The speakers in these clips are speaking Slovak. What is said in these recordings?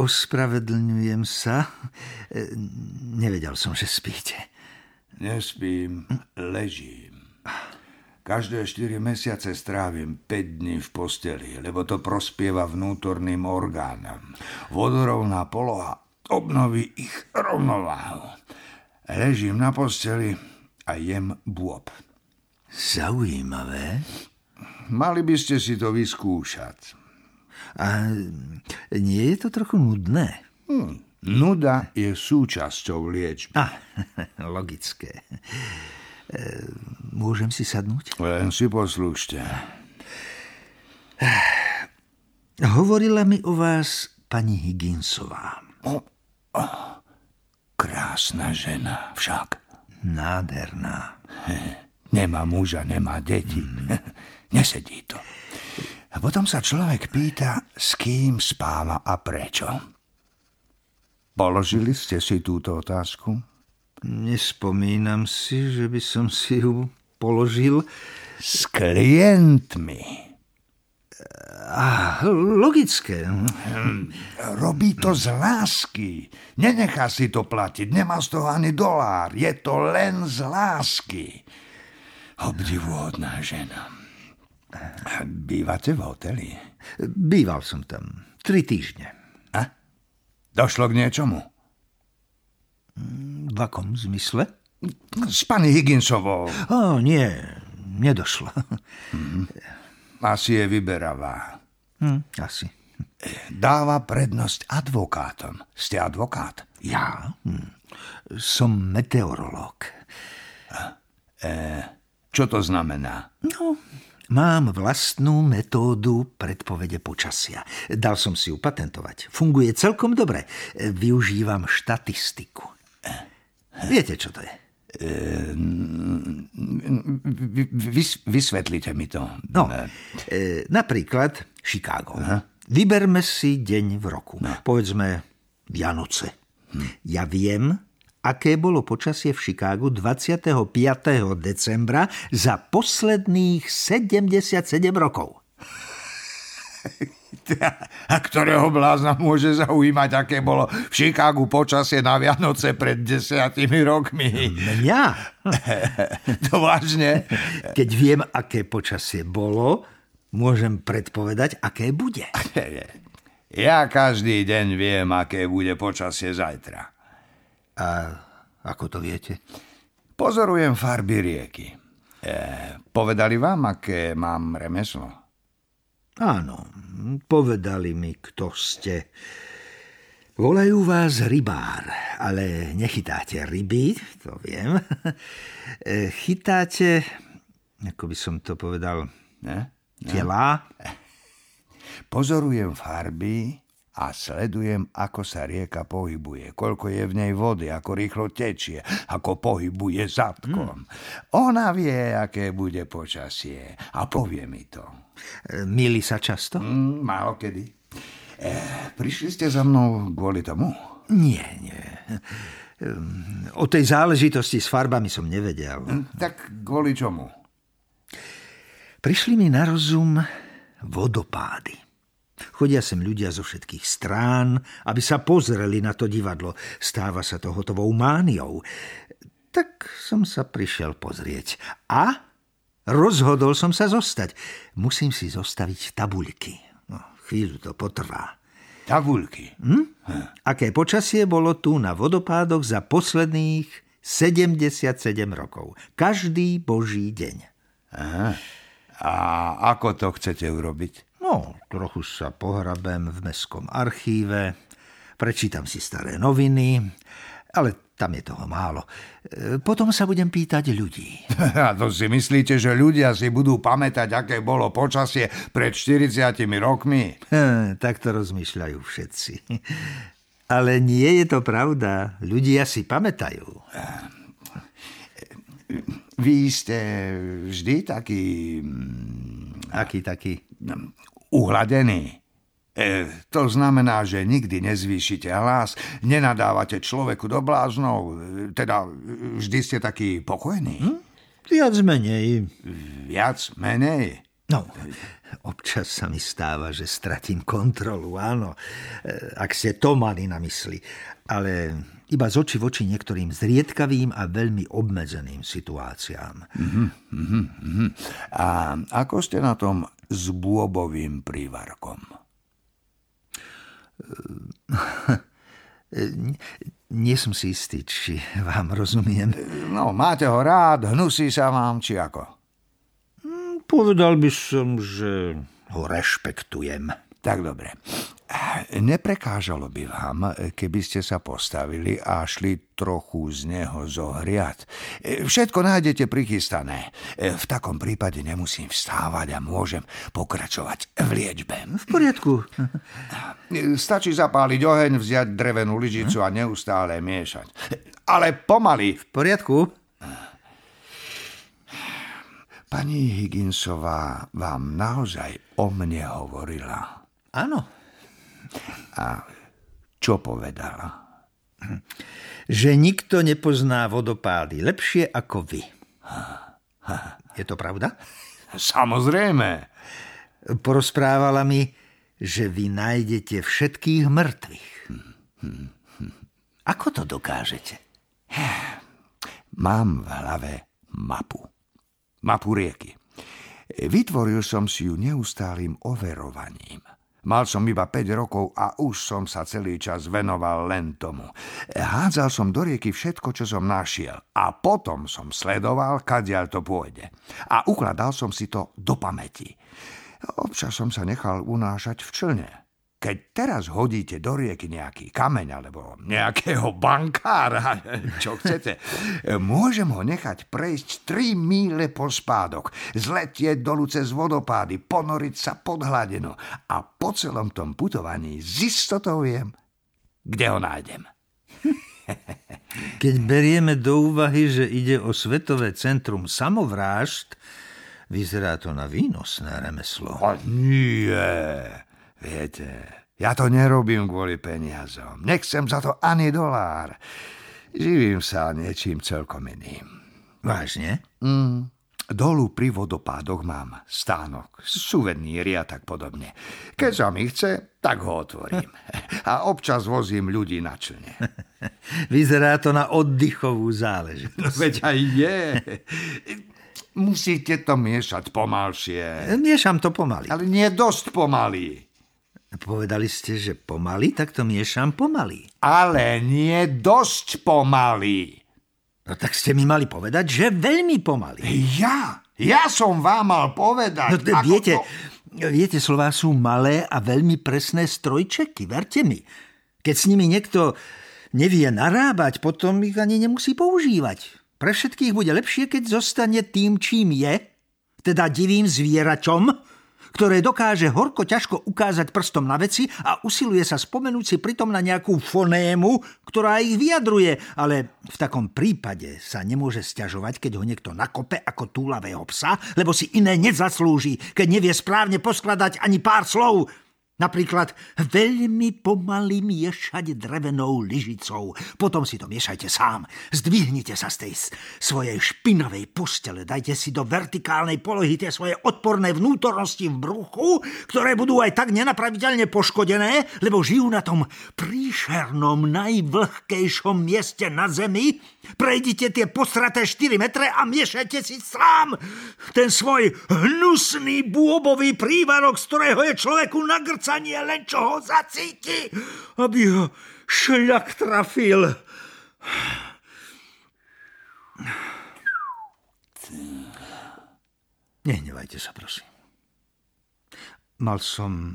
Ospravedlňujem sa. E, Nevedel som, že spíte. Nespím, ležím. Každé 4 mesiace strávim 5 dní v posteli, lebo to prospieva vnútorným orgánom. Vodorovná poloha obnoví ich rovnováhu. Ležím na posteli a jem bôb. Zaujímavé. Mali by ste si to vyskúšať. A nie je to trochu nudné? Hm. Nuda je súčasťou liečby. A, logické. E, Môžem si sadnúť? Len si poslúšte. Hovorila mi o vás pani Higginsová. Krásna žena však. Nádherná. Nemá muža, nemá deti. Nesedí to. A potom sa človek pýta, s kým spáva a prečo. Položili ste si túto otázku? Nespomínam si, že by som si ju položil. S klientmi. A logické. Robí to z lásky. Nenechá si to platiť, nemá z toho ani dolár. Je to len z lásky. Obdivuhodná žena. Bývate v hoteli? Býval som tam tri týždne. A? Došlo k niečomu? V akom zmysle? S pani Higginsovou. O, nie, nedošlo. Asi je vyberavá. Hm, asi. Dáva prednosť advokátom. Ste advokát? Ja? Hm. Som meteorológ. Čo to znamená? No, mám vlastnú metódu predpovede počasia. Dal som si ju patentovať. Funguje celkom dobre. Využívam štatistiku. Viete, čo to je? Vys, vysvetlite mi to. No, e, napríklad Chicago. Vyberme si deň v roku. Povedzme Vianoce. Ja viem, aké bolo počasie v Chicagu 25. decembra za posledných 77 rokov. A ktorého blázna môže zaujímať, aké bolo v Chicagu počasie na Vianoce pred desiatimi rokmi? Mňa? To vážne? Keď viem, aké počasie bolo, môžem predpovedať, aké bude. Ja každý deň viem, aké bude počasie zajtra. A ako to viete? Pozorujem farby rieky. E, povedali vám, aké mám remeslo? Áno, povedali mi, kto ste. Volajú vás rybár, ale nechytáte ryby, to viem. E, Chytáte, ako by som to povedal, Ne? telá. Pozorujem farby a sledujem, ako sa rieka pohybuje, koľko je v nej vody, ako rýchlo tečie, ako pohybuje zadkom. Ona vie, aké bude počasie a povie mi to. E, Mýli sa často? Mm, málo kedy. E, prišli ste za mnou kvôli tomu? Nie, nie. O tej záležitosti s farbami som nevedel. Tak kvôli čomu? Prišli mi na rozum vodopády. Chodia sem ľudia zo všetkých strán, aby sa pozreli na to divadlo. Stáva sa to hotovou mániou. Tak som sa prišiel pozrieť. A rozhodol som sa zostať. Musím si zostaviť tabuľky. No, chvíľu to potrvá. Tabuľky. Aké počasie bolo tu na vodopádoch za posledných 77 rokov. Každý boží deň. A ako to chcete urobiť? No, trochu sa pohrabem v mestskom archíve, prečítam si staré noviny, ale tam je toho málo. E, Potom sa budem pýtať ľudí. A to si myslíte, že ľudia si budú pamätať, aké bolo počasie pred 40 rokmi? Tak to rozmýšľajú všetci. Ale nie je to pravda. Ľudia si pamätajú. Vy ste vždy taký mm, Aký taký? Uhladený. E, to znamená, že nikdy nezvýšite hlas, nenadávate človeku do bláznov, e, teda vždy ste taký pokojný. Hm? Viac menej. Viac, menej. No, občas sa mi stáva, že stratím kontrolu, áno, ak ste to mali na mysli. Ale iba z oči v oči niektorým zriedkavým a veľmi obmedzeným situáciám. Uh-huh, uh-huh. A ako ste na tom s bôbovým prívarkom? Nie som si istý, či vám rozumiem. No, máte ho rád, hnusí sa vám, či ako? Hm, povedal by som, že ho rešpektujem. Tak dobre. Neprekážalo by vám, keby ste sa postavili a šli trochu z neho zohriať. Všetko nájdete prichystané. V takom prípade nemusím vstávať a môžem pokračovať v liečbe. V poriadku. Stačí zapáliť oheň, vziať drevenú lyžicu a neustále miešať. Ale pomaly. V poriadku. Pani Higginsová vám naozaj o mne hovorila. Áno. A čo povedala? Že nikto nepozná vodopády lepšie ako vy. Je to pravda? Samozrejme. Porozprávala mi, že vy nájdete všetkých mŕtvych. Ako to dokážete? Mám v hlave mapu. Mapu rieky. Vytvoril som si ju neustálým overovaním. Mal som iba 5 rokov a už som sa celý čas venoval len tomu. Hádzal som do rieky všetko, čo som našiel a potom som sledoval, kadiaľ to pôjde. A ukladal som si to do pamäti. Občas som sa nechal unášať v člne. Keď teraz hodíte do rieky nejaký kameň alebo nejakého bankára, čo chcete, môžem ho nechať prejsť 3 míle po spádok, zletieť dolu cez vodopády, ponoriť sa pod hladinu a po celom tom putovaní z istotou viem, kde ho nájdem. Keď berieme do úvahy, že ide o Svetové centrum samovrážd, vyzerá to na výnosné remeslo. A nie. Viete, ja to nerobím kvôli peniazom. Nechcem za to ani dolár. Živím sa niečím celkom iným. Vážne? Mm. Dolu pri vodopádoch mám stánok, suveníry a tak podobne. Keď sa mi chce, tak ho otvorím. A občas vozím ľudí na člne. Vyzerá to na oddychovú záležitosť. Veď aj je. Musíte to miešať pomalšie. Miešam to pomaly. Ale nie dosť pomaly. Povedali ste, že pomaly, tak to miešam pomaly. Ale nie dosť pomaly. No tak ste mi mali povedať, že veľmi pomaly. Ja? Ja som vám mal povedať. No, t- viete, to... viete, slová sú malé a veľmi presné strojčeky, verte mi. Keď s nimi niekto nevie narábať, potom ich ani nemusí používať. Pre všetkých bude lepšie, keď zostane tým, čím je, teda divým zvieračom, ktoré dokáže horko ťažko ukázať prstom na veci a usiluje sa spomenúť si pritom na nejakú fonému, ktorá ich vyjadruje, ale v takom prípade sa nemôže stiažovať, keď ho niekto nakope ako túlavého psa, lebo si iné nezaslúži, keď nevie správne poskladať ani pár slov. Napríklad veľmi pomaly miešať drevenou lyžicou. Potom si to miešajte sám. Zdvihnite sa z tej svojej špinavej postele. Dajte si do vertikálnej polohy tie svoje odporné vnútornosti v bruchu, ktoré budú aj tak nenapraviteľne poškodené, lebo žijú na tom príšernom, najvlhkejšom mieste na zemi. Prejdite tie posraté 4 metre a miešajte si sám ten svoj hnusný bôbový prívarok, z ktorého je človeku nagrc nie len čo ho zacíti, aby ho šľak trafil. Nehnevajte sa, prosím. Mal som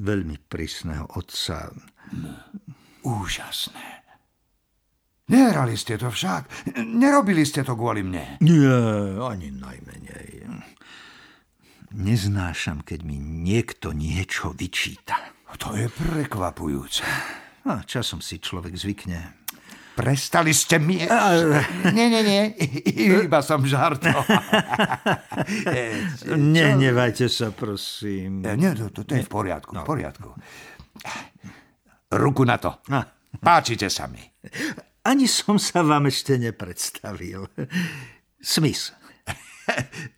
veľmi prísneho otca. Úžasné. Nehrali ste to však. Nerobili ste to kvôli mne. Nie, ani najmenej. Neznášam, keď mi niekto niečo vyčíta. To je prekvapujúce. A časom si človek zvykne. Prestali ste mi... Nie, nie, nie, iba som žartoval. Nehnevajte sa, prosím. Nie, to, to, to je v poriadku, v poriadku. Ruku na to. Páčite sa mi. Ani som sa vám ešte nepredstavil. Smith.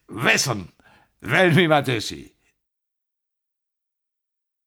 Veson. Veľmi ma.